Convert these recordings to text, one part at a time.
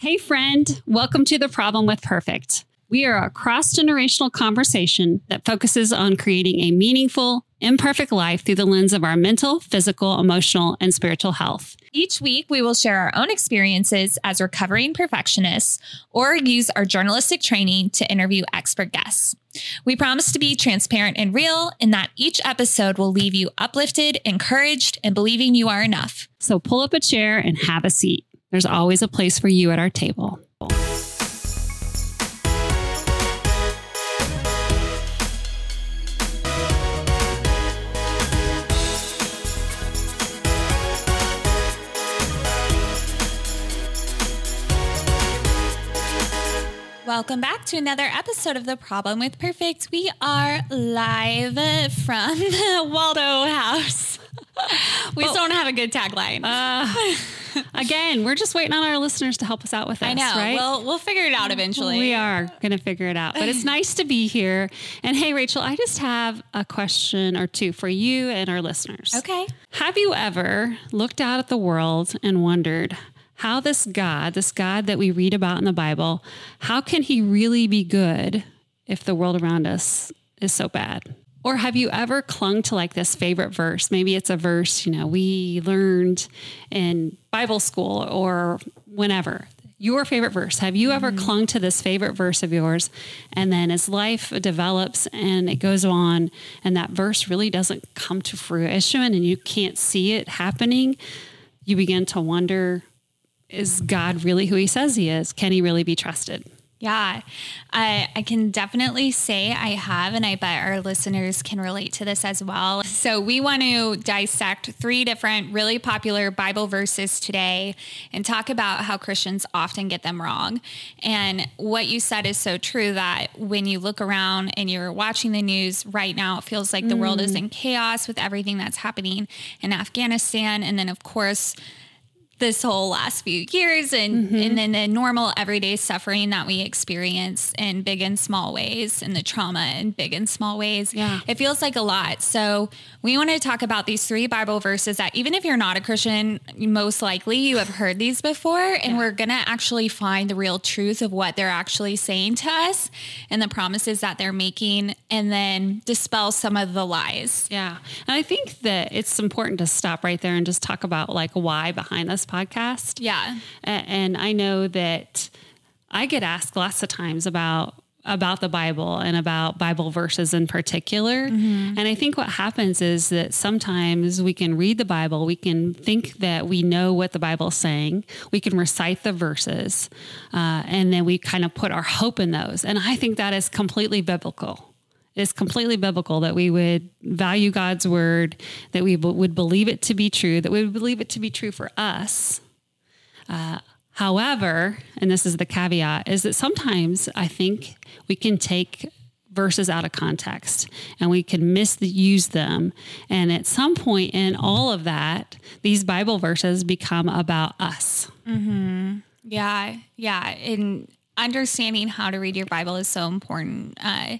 Hey, friend, welcome to The Problem with Perfect. We are a cross generational conversation that focuses on creating a meaningful, imperfect life through the lens of our mental, physical, emotional, and spiritual health. Each week, we will share our own experiences as recovering perfectionists or use our journalistic training to interview expert guests. We promise to be transparent and real, and that each episode will leave you uplifted, encouraged, and believing you are enough. So pull up a chair and have a seat. There's always a place for you at our table. Welcome back to another episode of The Problem with Perfect. We are live from the Waldo House. we still don't have a good tagline. Uh, again, we're just waiting on our listeners to help us out with this. I know. right? We'll we'll figure it out eventually. We are going to figure it out. But it's nice to be here. And hey, Rachel, I just have a question or two for you and our listeners. Okay. Have you ever looked out at the world and wondered how this God, this God that we read about in the Bible, how can he really be good if the world around us is so bad? Or have you ever clung to like this favorite verse? Maybe it's a verse, you know, we learned in Bible school or whenever. Your favorite verse. Have you ever mm-hmm. clung to this favorite verse of yours? And then as life develops and it goes on, and that verse really doesn't come to fruition and you can't see it happening, you begin to wonder is God really who he says he is? Can he really be trusted? Yeah, I, I can definitely say I have, and I bet our listeners can relate to this as well. So, we want to dissect three different really popular Bible verses today and talk about how Christians often get them wrong. And what you said is so true that when you look around and you're watching the news right now, it feels like the world is mm. in chaos with everything that's happening in Afghanistan. And then, of course, this whole last few years and Mm-hmm. and then the normal everyday suffering that we experience in big and small ways and the trauma in big and small ways. Yeah. It feels like a lot. So we want to talk about these three Bible verses that even if you're not a Christian, most likely you have heard these before. And we're gonna actually find the real truth of what they're actually saying to us and the promises that they're making and then dispel some of the lies. Yeah. And I think that it's important to stop right there and just talk about like why behind this podcast. Yeah. And I know that I get asked lots of times about about the Bible and about Bible verses in particular. And I think what happens is that sometimes we can read the Bible, we can think that we know what the Bible's saying, we can recite the verses, uh, and then we kind of put our hope in those. And I think that is completely biblical. It's completely biblical that we would value God's word, that we b- would believe it to be true, that we would believe it to be true for us. Uh, however, and this is the caveat, is that sometimes I think we can take verses out of context and we can misuse them. And at some point in all of that, these Bible verses become about us. Yeah, yeah. And understanding how to read your Bible is so important. Uh,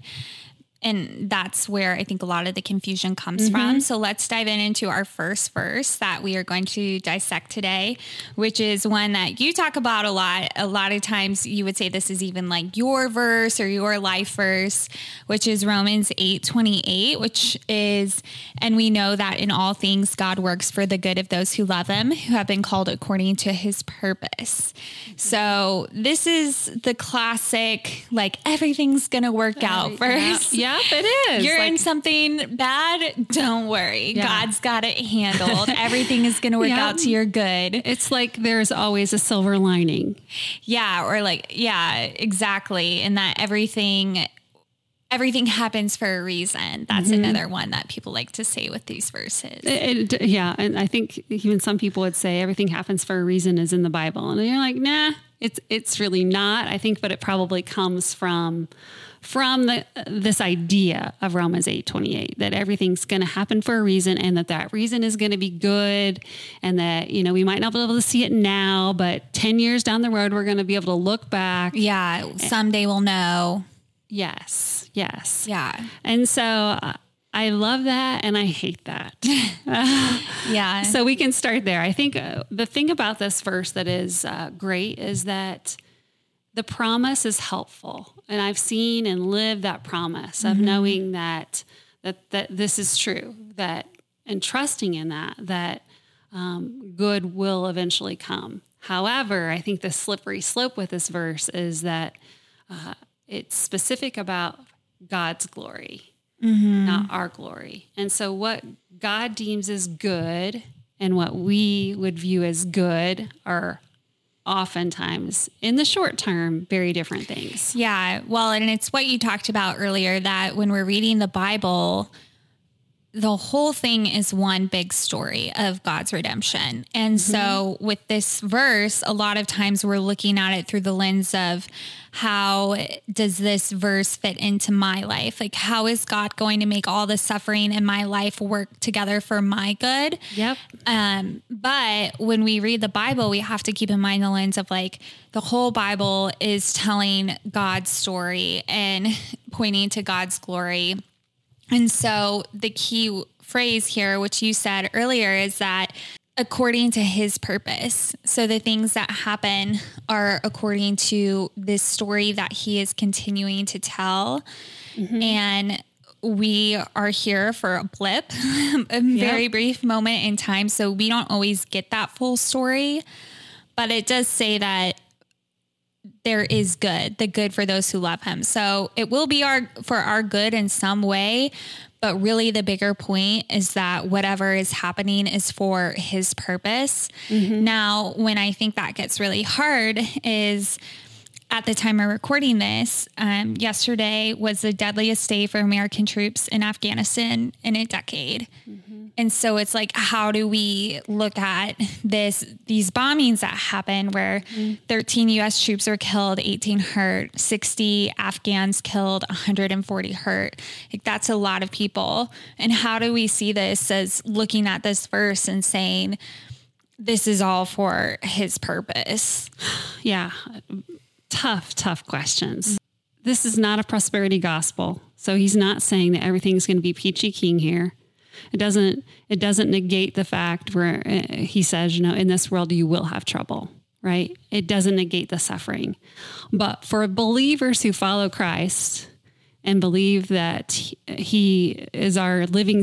and that's where I think a lot of the confusion comes mm-hmm. from. So let's dive in into our first verse that we are going to dissect today, which is one that you talk about a lot. A lot of times you would say this is even like your verse or your life verse, which is Romans 8 28, which is, and we know that in all things God works for the good of those who love him, who have been called according to his purpose. So this is the classic, like everything's going to work out first. Yep, it is. You're Like- in something bad, don't worry. Yeah. God's got it handled. Everything is going to work Yeah. out to your good. It's like there's always a silver lining. Yeah, or like yeah, exactly. And that everything everything happens for a reason. That's Mm-hmm. another one that people like to say with these verses. It, it- yeah, and I think even some people would say everything happens for a reason is in the Bible, and you're like, nah, it's it's really not. I think, but it probably comes from from the, this idea of Romans eight twenty eight that everything's going to happen for a reason, and that that reason is going to be good, and that you know we might not be able to see it now, but ten years down the road we're going to be able to look back. yeah, someday we'll know. Yes, yes, Yeah. and so uh, I love that and I hate that. yeah. So we can start there. I think uh, the thing about this verse that is uh, great is that the promise is helpful. And I've seen and lived that promise of mm-hmm. knowing that, that, that this is true, that, and trusting in that, that um, good will eventually come. However, I think the slippery slope with this verse is that uh, it's specific about God's glory, mm-hmm. not our glory. And so, what God deems as good and what we would view as good are oftentimes in the short term very different things. Yeah. Well, and it's what you talked about earlier that when we're reading the Bible, the whole thing is one big story of God's redemption. And mm-hmm. so with this verse, a lot of times we're looking at it through the lens of how does this verse fit into my life? Like how is God going to make all the suffering in my life work together for my good? Yep. Um, but when we read the Bible, we have to keep in mind the lens of like the whole Bible is telling God's story and pointing to God's glory and so the key phrase here, which you said earlier, is that according to his purpose. So the things that happen are according to this story that he is continuing to tell. Mm-hmm. And we are here for a blip, a yep. very brief moment in time. So we don't always get that full story. But it does say that there is good, the good for those who love him. So it will be our for our good in some way, but really the bigger point is that whatever is happening is for his purpose. Mm-hmm. Now, when I think that gets really hard is at the time of recording this, um, yesterday was the deadliest day for American troops in Afghanistan in a decade. Mm-hmm. And so it's like, how do we look at this, these bombings that happen where mm-hmm. 13 US troops were killed, 18 hurt, 60 Afghans killed, 140 hurt. Like that's a lot of people. And how do we see this as looking at this verse and saying, this is all for his purpose? Yeah tough, tough questions. This is not a prosperity gospel. So he's not saying that everything's going to be peachy keen here. It doesn't it doesn't negate the fact where uh, he says, you know, in this world you will have trouble, right? It doesn't negate the suffering. But for believers who follow Christ and believe that he is our living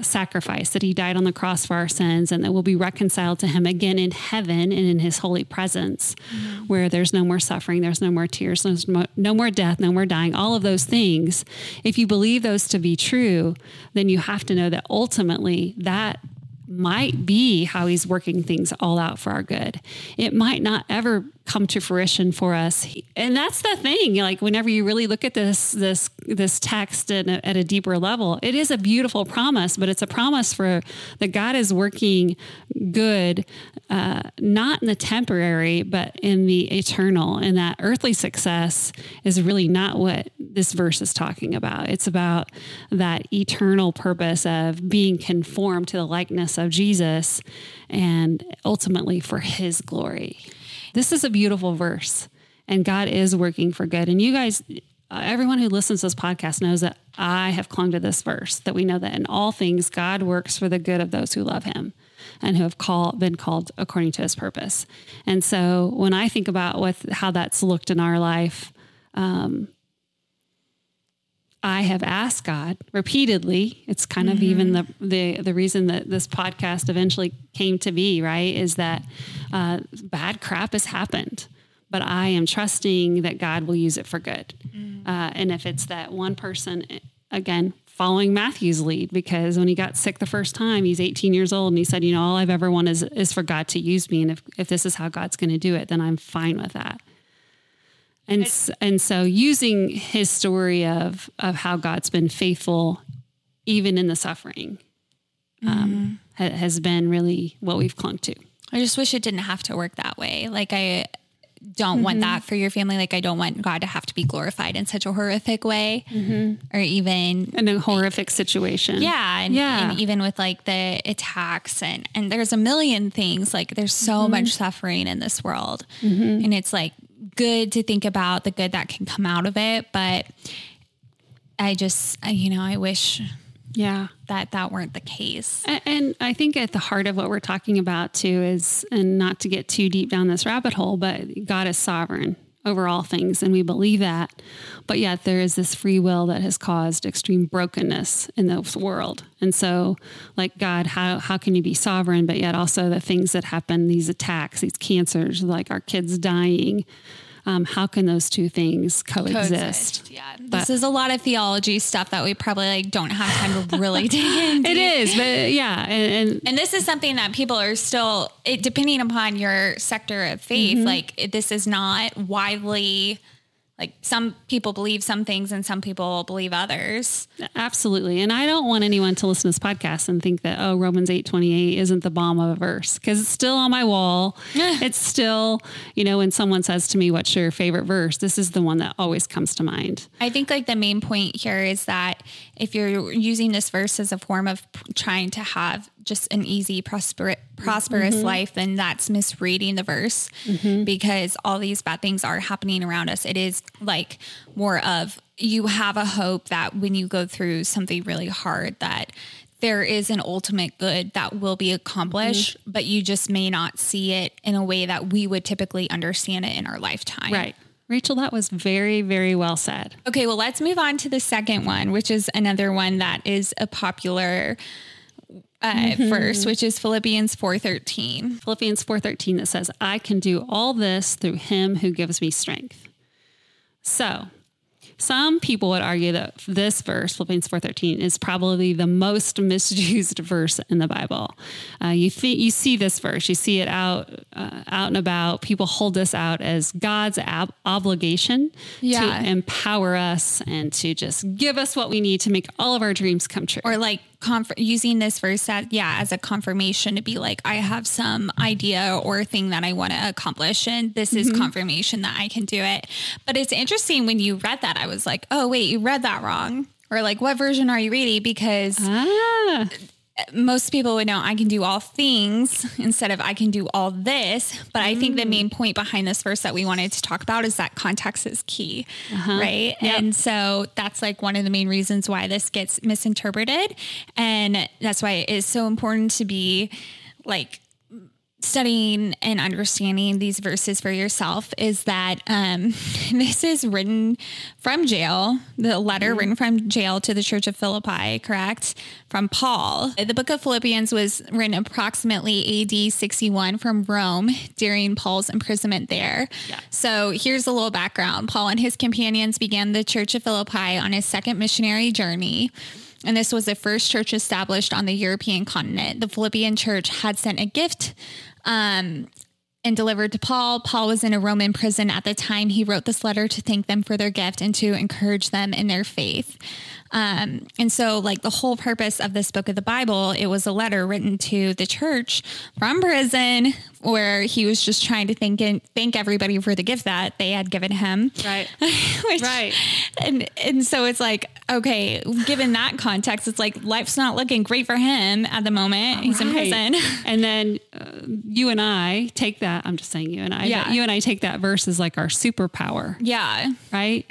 sacrifice, that he died on the cross for our sins, and that we'll be reconciled to him again in heaven and in his holy presence, mm-hmm. where there's no more suffering, there's no more tears, there's no more death, no more dying, all of those things. If you believe those to be true, then you have to know that ultimately that might be how he's working things all out for our good. It might not ever come to fruition for us. And that's the thing. Like whenever you really look at this this this text a, at a deeper level, it is a beautiful promise, but it's a promise for that God is working good, uh, not in the temporary, but in the eternal. And that earthly success is really not what this verse is talking about. It's about that eternal purpose of being conformed to the likeness of Jesus and ultimately for his glory. This is a beautiful verse, and God is working for good. And you guys, uh, everyone who listens to this podcast knows that I have clung to this verse that we know that in all things, God works for the good of those who love him and who have been called according to his purpose. And so when I think about what, how that's looked in our life, um, I have asked God repeatedly. It's kind mm-hmm. of even the, the the reason that this podcast eventually came to be. Right, is that uh, bad crap has happened, but I am trusting that God will use it for good. Mm-hmm. Uh, and if it's that one person, again, following Matthew's lead, because when he got sick the first time, he's 18 years old, and he said, "You know, all I've ever wanted is, is for God to use me, and if if this is how God's going to do it, then I'm fine with that." And and so using his story of of how God's been faithful even in the suffering um, mm-hmm. ha- has been really what we've clung to. I just wish it didn't have to work that way. Like I don't mm-hmm. want that for your family. Like I don't want God to have to be glorified in such a horrific way, mm-hmm. or even in a horrific situation. Yeah, and, yeah, and even with like the attacks and and there's a million things. Like there's so mm-hmm. much suffering in this world, mm-hmm. and it's like good to think about the good that can come out of it. But I just, you know, I wish Yeah. that that weren't the case. A- And I think at the heart of what we're talking about too is, and not to get too deep down this rabbit hole, but God is sovereign over all things, and we believe that. But yet there is this free will that has caused extreme brokenness in this world. And so, like God, how how can you be sovereign, but yet also the things that happen, these attacks, these cancers, like our kids dying. Um, how can those two things coexist? Yeah. This is a lot of theology stuff that we probably like don't have time to really dig into. It is, but yeah, and, and And this is something that people are still, it, depending upon your sector of faith, Mm-hmm. like it, this is not widely, like some people believe some things and some people believe others. Absolutely. And I don't want anyone to listen to this podcast and think that, oh, Romans 8 28 isn't the bomb of a verse because it's still on my wall. it's still, you know, when someone says to me, what's your favorite verse? This is the one that always comes to mind. I think like the main point here is that if you're using this verse as a form of trying to have just an easy prosper- prosperous mm-hmm. life then that's misreading the verse mm-hmm. because all these bad things are happening around us. It is like more of you have a hope that when you go through something really hard that there is an ultimate good that will be accomplished mm-hmm. but you just may not see it in a way that we would typically understand it in our lifetime. Right. Rachel, that was very, very well said. Okay, well, let's move on to the second one, which is another one that is a popular uh, verse, which is Philippians four thirteen. Philippians 4:13 that says, "I can do all this through him who gives me strength." So, some people would argue that this verse, Philippians 4:13, is probably the most misused verse in the Bible. Uh, you think you see this verse, you see it out uh, out and about. People hold this out as God's ab- obligation Yeah. to empower us and to just give us what we need to make all of our dreams come true. Or like conf- using this verse that yeah as a confirmation to be like I have some idea or thing that I want to accomplish and this is confirmation that I can do it. But it's interesting when you read that I was like oh wait you read that wrong. Or like what version are you reading? Because ah, most people would know I can do all things instead of I can do all this. But I think the main mm. point behind this verse that we wanted to talk about is that context is key, uh-huh. right? And so that's like one of the main reasons why this gets misinterpreted. And that's why it is so important to be like, studying and understanding these verses for yourself is that um, this is written from jail, the letter written from jail to the church of Philippi, correct? From Paul. The book of Philippians was written approximately AD 61 from Rome during Paul's imprisonment there. Yeah. So here's a little background Paul and his companions began the church of Philippi on his second missionary journey. And this was the first church established on the European continent. The Philippian church had sent a gift um, and delivered to Paul. Paul was in a Roman prison at the time. He wrote this letter to thank them for their gift and to encourage them in their faith. Um, and so, like the whole purpose of this book of the Bible, it was a letter written to the church from prison, where he was just trying to thank and thank everybody for the gift that they had given him. right. Which- Right. And and so it's like, okay, given that context, it's like life's not looking great for him at the moment. He's in prison. And then uh, you and I take that. I'm just saying you and I. Yeah. You and I take that verse as like our superpower, Yeah. right?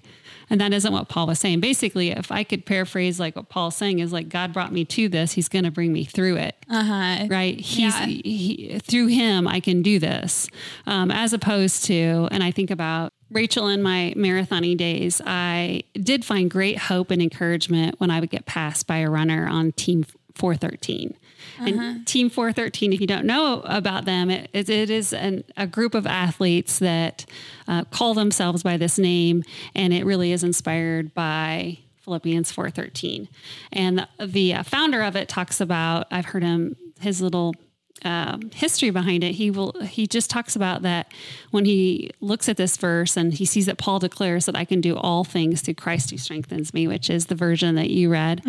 And that isn't what Paul was saying. Basically, if I could paraphrase like what Paul's saying is like God brought me to this, He's going to bring me through it. Uh-huh. Right? He's Yeah. he, through Him I can do this, um, as opposed to. And I think about Rachel in my marathoning days. I did find great hope and encouragement when I would get passed by a runner on Team 413. And Team 413, if you don't know about them, it, it it is an, a group of athletes that uh, call themselves by this name, and it really is inspired by Philippians 4:13. And the, the founder of it talks about. I've heard him his little um, history behind it. He will. He just talks about that when he looks at this verse and he sees that Paul declares that I can do all things through Christ who strengthens me, which is the version that you read.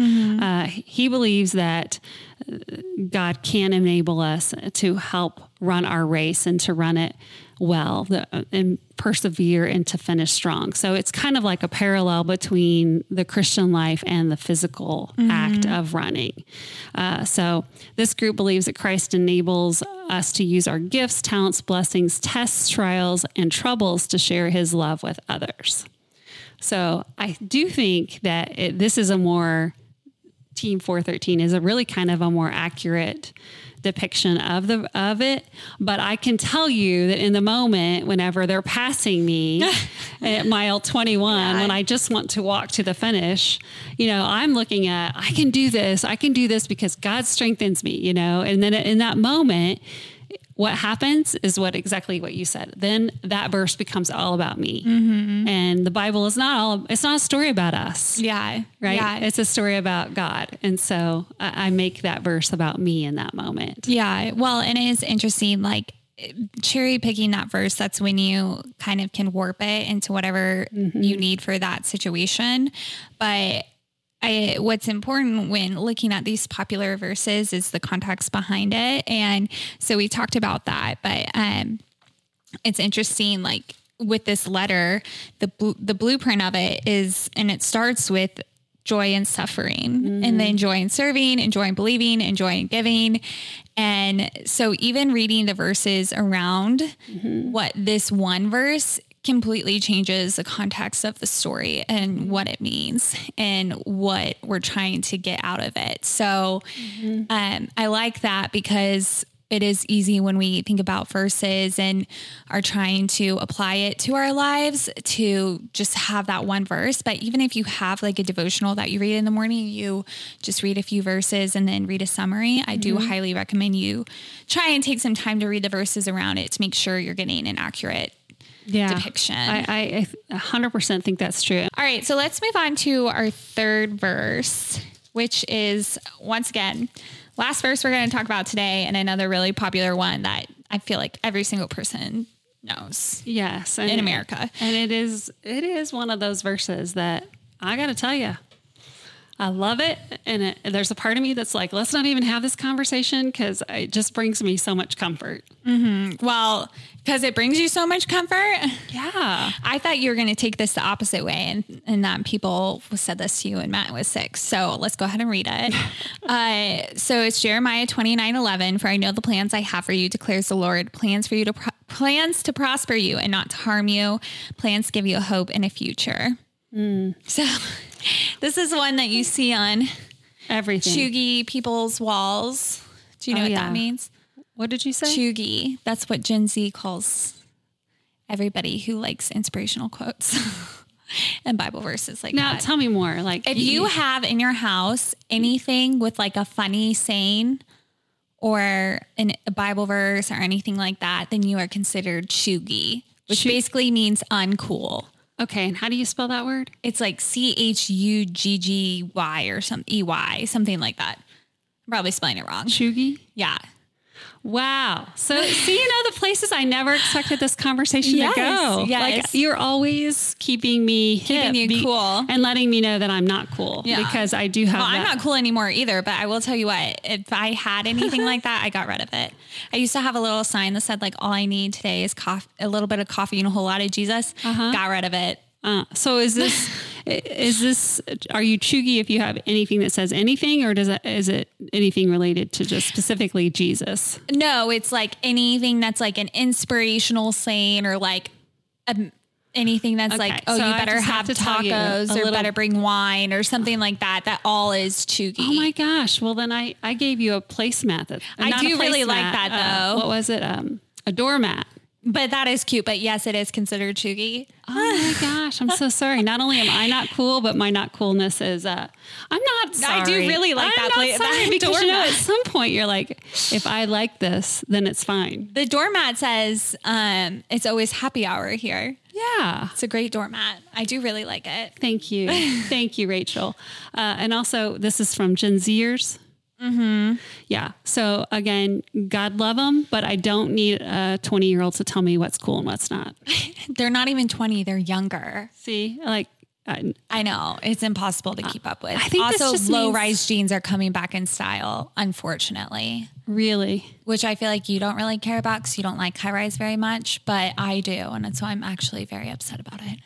Uh, he believes that uh, God can enable us to help run our race and to run it well the, and persevere and to finish strong. So it's kind of like a parallel between the Christian life and the physical act of running. Uh, so this group believes that Christ enables us to use our gifts, talents, blessings, tests, trials, and troubles to share his love with others. So I do think that it, this is a more 16, 413 is a really kind of a more accurate depiction of the of it. But i can tell you that in the moment whenever they're passing me at mile 21 yeah. when i just want to walk to the finish you know i'm looking at i can do this. I can do this because god strengthens me you know? And then in that moment what happens is what exactly what you said. Then that verse becomes all about me. Mm-hmm. And the Bible is not all, it's not a story about us. Yeah. Right. Yeah. It's a story about God. And so I, I make that verse about me in that moment. Yeah. Well, and it is interesting, like, cherry picking that verse that's when you kind of can warp it into whatever mm-hmm. you need for that situation but I, what's important when looking at these popular verses is the context behind it. And so we talked about that, but um, it's interesting, like with this letter, the, the blueprint of it is, and it starts with joy and suffering mm-hmm. and then joy in serving and joy in believing and joy in giving. And so even reading the verses around mm-hmm. what this one verse completely changes the context of the story and what it means and what we're trying to get out of it. So mm-hmm. um, I like that because it is easy when we think about verses and are trying to apply it to our lives to just have that one verse. But even if you have like a devotional that you read in the morning, you just read a few verses and then read a summary. I do mm-hmm. highly recommend you try and take some time to read the verses around it to make sure you're getting an accurate yeah, depiction. I, I, I 100% think that's true. All right, so let's move on to our third verse, which is once again, last verse we're going to talk about today, and another really popular one that I feel like every single person knows. Yes, in America, and it is it is one of those verses that I got to tell you. I love it. And it, there's a part of me that's like, let's not even have this conversation because it just brings me so much comfort. Mm-hmm. Well, because it brings you so much comfort. Yeah. I thought you were going to take this the opposite way and, and that people said this to you and Matt was sick. So let's go ahead and read it. uh, so it's Jeremiah 29 11. For I know the plans I have for you, declares the Lord plans for you to, pro- plans to prosper you and not to harm you, plans to give you a hope and a future. Mm. So this is one that you see on everything. Cheugy people's walls. Do you know oh, what yeah. that means? What did you say? Cheugy. That's what Gen Z calls everybody who likes inspirational quotes and Bible verses like now, that. tell me more. Like if you have in your house anything with like a funny saying or an, a Bible verse or anything like that, then you are considered cheugy, which basically means uncool. Okay, and how do you spell that word? It's like C H U G G Y or some E Y, something like that. I'm probably spelling it wrong. Cheugy? Yeah. Wow. So, see, you know, the places I never expected this conversation yes, to go. Yes. Like you're always keeping me keeping you be, cool and letting me know that I'm not cool yeah. because I do have. Well, that. I'm not cool anymore either. But I will tell you what, if I had anything like that, I got rid of it. I used to have a little sign that said like, "All I need today is coffee, a little bit of coffee and a whole lot of Jesus." Uh-huh. Got rid of it. Uh, so is this is this are you cheugy if you have anything that says anything or does it is it anything related to just specifically Jesus? No, it's like anything that's like an inspirational saying or like a, anything that's okay, like oh so you better have, have tacos or little, better bring wine or something like that. That all is cheugy. Oh my gosh! Well then I I gave you a placemat that I do really like that uh, though. Uh, what was it? Um, a doormat. But that is cute. But yes, it is considered cheugy. Oh my gosh, I'm so sorry. Not only am I not cool, but my not coolness is. uh I'm not sorry. I do really like I'm that place. That because you know, at some point you're like, if I like this, then it's fine. The doormat says um, it's always happy hour here. Yeah, it's a great doormat. I do really like it. Thank you, thank you, Rachel. Uh, and also, this is from Gen Zers. Mm-hmm. Yeah. So again, God love them, but I don't need a 20 year old to tell me what's cool and what's not. they're not even 20, they're younger. See, like, I, I know it's impossible to keep up with. I think also low means, rise jeans are coming back in style, unfortunately. Really? Which I feel like you don't really care about because you don't like high rise very much, but I do. And so I'm actually very upset about it.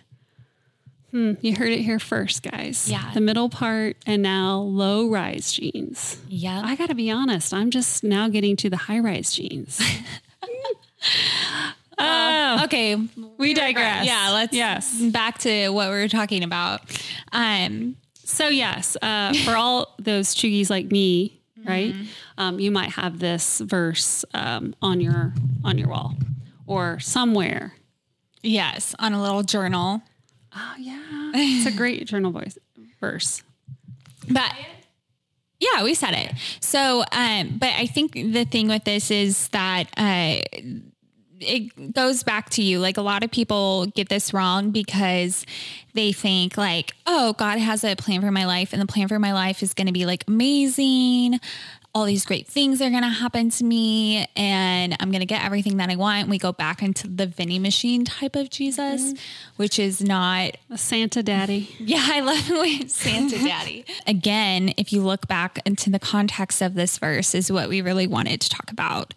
Hmm, you heard it here first, guys. Yeah. The middle part and now low rise jeans. Yeah. I got to be honest, I'm just now getting to the high rise jeans. oh, okay. We digress. Yeah, let's yes. back to what we were talking about. Um So yes, uh, for all those cheugies like me, right? Um, you might have this verse um, on your on your wall or somewhere. Yes, on a little journal. Oh yeah, it's a great journal voice verse. But yeah, we said it. So, um, but I think the thing with this is that uh, it goes back to you. Like a lot of people get this wrong because they think like, oh, God has a plan for my life, and the plan for my life is going to be like amazing. All these great things are going to happen to me, and I'm going to get everything that I want. We go back into the vending machine type of Jesus, mm-hmm. which is not a Santa Daddy. Yeah, I love the way Santa Daddy. Again, if you look back into the context of this verse, is what we really wanted to talk about.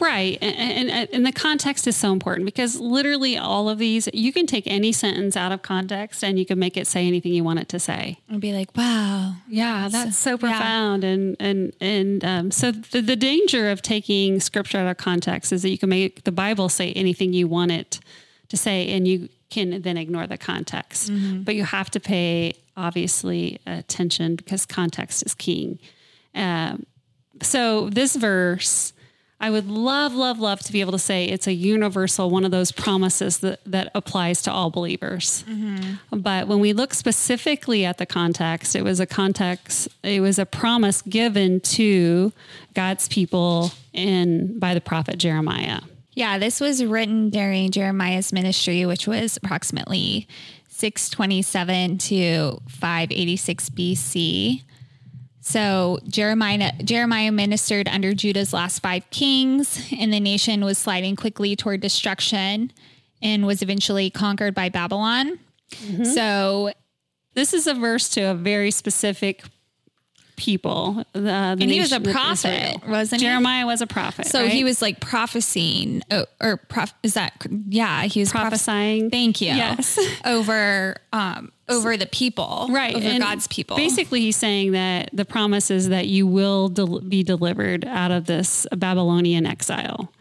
Right. And, and, and, the context is so important because literally all of these, you can take any sentence out of context and you can make it say anything you want it to say. And be like, wow. Yeah, that's so, so profound. Yeah. And, and, and um, so the, the danger of taking scripture out of context is that you can make the Bible say anything you want it to say and you can then ignore the context. Mm-hmm. But you have to pay, obviously, attention because context is king. Um, so this verse I would love, love, love to be able to say it's a universal one of those promises that, that applies to all believers. Mm-hmm. But when we look specifically at the context, it was a context, it was a promise given to God's people in by the prophet Jeremiah. Yeah, this was written during Jeremiah's ministry, which was approximately 627 to 586 BC. So Jeremiah Jeremiah ministered under Judah's last five kings, and the nation was sliding quickly toward destruction and was eventually conquered by Babylon. Mm-hmm. So this is a verse to a very specific people. The, the and he was a prophet, wasn't he? Jeremiah was a prophet. So right? he was like prophesying, oh, or prof, is that yeah? He was prophesying. Proph- thank you. Yes, over um, over the people, right? Over and God's people. Basically, he's saying that the promise is that you will del- be delivered out of this Babylonian exile.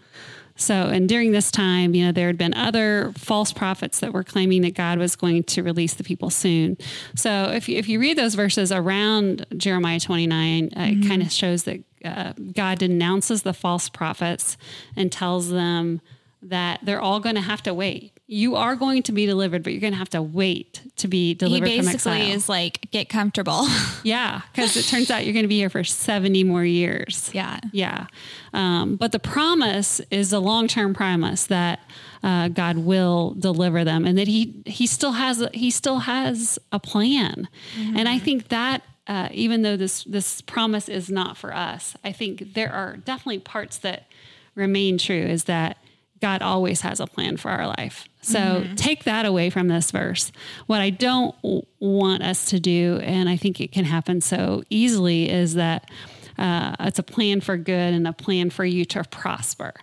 So, and during this time, you know, there had been other false prophets that were claiming that God was going to release the people soon. So, if you, if you read those verses around Jeremiah 29, mm-hmm. it kind of shows that uh, God denounces the false prophets and tells them that they're all going to have to wait you are going to be delivered, but you're going to have to wait to be delivered he basically is like, get comfortable. yeah, because it turns out you're going to be here for 70 more years. Yeah. Yeah. Um, but the promise is a long term promise that uh, God will deliver them and that he, he still has, a, he still has a plan. Mm-hmm. And I think that uh, even though this, this promise is not for us, I think there are definitely parts that remain true is that God always has a plan for our life. So mm-hmm. take that away from this verse. What I don't want us to do, and I think it can happen so easily, is that uh, it's a plan for good and a plan for you to prosper.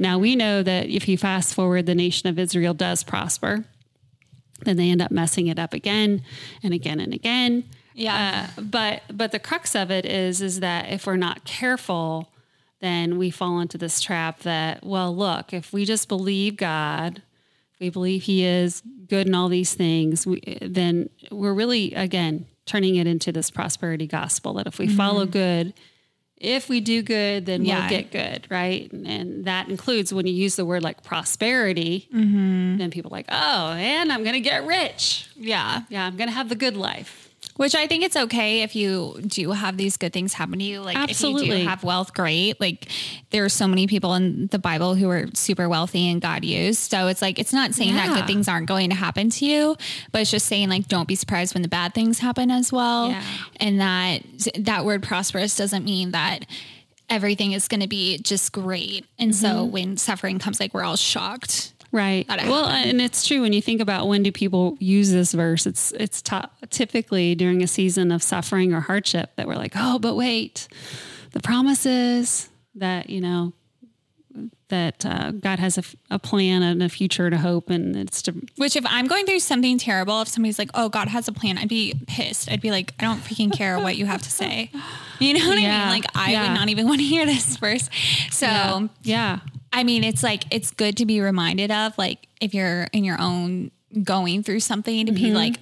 Now, we know that if you fast forward, the nation of Israel does prosper. Then they end up messing it up again and again and again. Yeah. Uh, but but the crux of it is is that if we're not careful, then we fall into this trap that well, look, if we just believe God we believe he is good in all these things, we, then we're really, again, turning it into this prosperity gospel that if we mm-hmm. follow good, if we do good, then yeah. we'll get good, right? And, and, that includes when you use the word like prosperity, mm-hmm. then people are like, oh, and I'm going to get rich. Yeah. Yeah, I'm going to have the good life. Which I think it's okay if you do have these good things happen to you. Like Absolutely. if you do have wealth, great. Like there are so many people in the Bible who are super wealthy and God used. So it's like it's not saying yeah. that good things aren't going to happen to you, but it's just saying like don't be surprised when the bad things happen as well. Yeah. And that that word prosperous doesn't mean that everything is going to be just great. And mm-hmm. so when suffering comes, like we're all shocked Right. Well, and it's true when you think about when do people use this verse? It's it's t- typically during a season of suffering or hardship that we're like, oh, but wait, the promise is that you know that uh, God has a, a, plan and a future to hope, and it's to. Which, if I'm going through something terrible, if somebody's like, "Oh, God has a plan," I'd be pissed. I'd be like, "I don't freaking care what you have to say." You know what yeah. I mean? Like, I yeah. would not even want to hear this verse. So, yeah. yeah. I mean, it's like it's good to be reminded of, like, if you're in your own going through something, to mm-hmm. be like,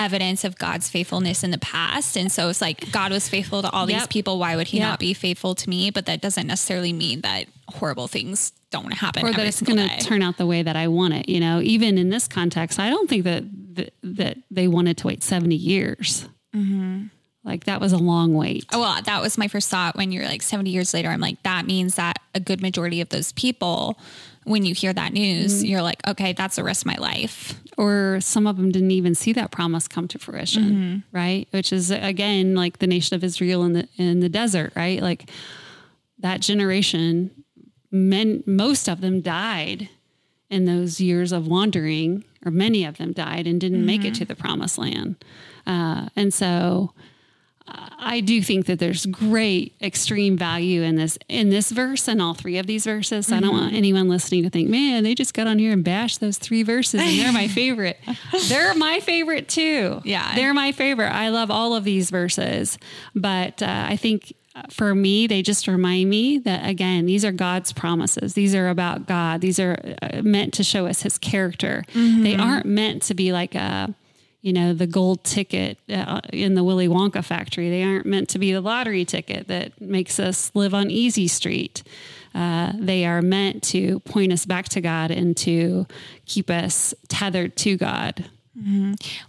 evidence of God's faithfulness in the past. And so it's like God was faithful to all these people. Why would he Yep. not be faithful to me? But that doesn't necessarily mean that horrible things don't happen. or that it's going to turn out the way that I want it. You know, even in this context, I don't think that that, that they wanted to wait 70 years. Like that was a long wait. Oh, well, that was my first thought when you're like 70 years later. I'm like, that means that a good majority of those people, when you hear that news, mm-hmm. you're like, okay, that's the rest of my life. Or some of them didn't even see that promise come to fruition, mm-hmm. right? Which is again like the nation of Israel in the in the desert, right? Like that generation, men, most of them died in those years of wandering, or many of them died and didn't make it mm-hmm. to the promised land. Uh, and so I do think that there's great extreme value in this in this verse and all three of these verses. I don't want anyone listening to think, man, they just got on here and bashed those three verses and they're my favorite. they're my favorite too. Yeah. They're my favorite. I love all of these verses. But uh, I think for me, they just remind me that again, these are God's promises. These are about God. These are uh, meant to show us his character. They aren't meant to be like a you know, the gold ticket uh, in the Willy Wonka factory. They aren't meant to be the lottery ticket that makes us live on easy street. Uh, they are meant to point us back to God and to keep us tethered to God.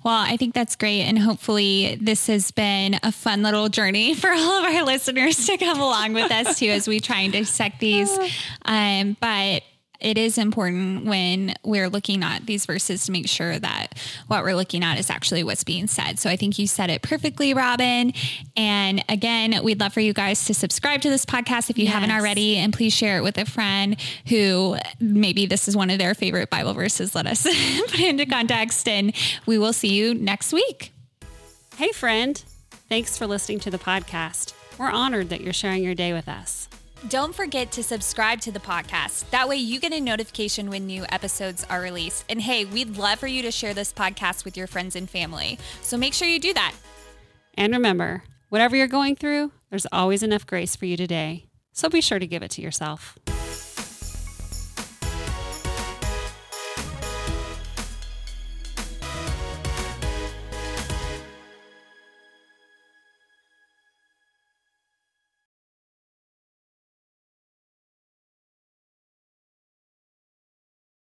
Well, I think that's great. And hopefully, this has been a fun little journey for all of our listeners to come along with us too as we try and dissect these. Um, but it is important when we're looking at these verses to make sure that what we're looking at is actually what's being said. So I think you said it perfectly, Robin. And again, we'd love for you guys to subscribe to this podcast if you haven't already, and please share it with a friend who maybe this is one of their favorite Bible verses. Let us put it into context, and we will see you next week. Hey, friend. Thanks for listening to the podcast. We're honored that you're sharing your day with us. Don't forget to subscribe to the podcast. That way, you get a notification when new episodes are released. And hey, we'd love for you to share this podcast with your friends and family. So make sure you do that. And remember, whatever you're going through, there's always enough grace for you today. So be sure to give it to yourself.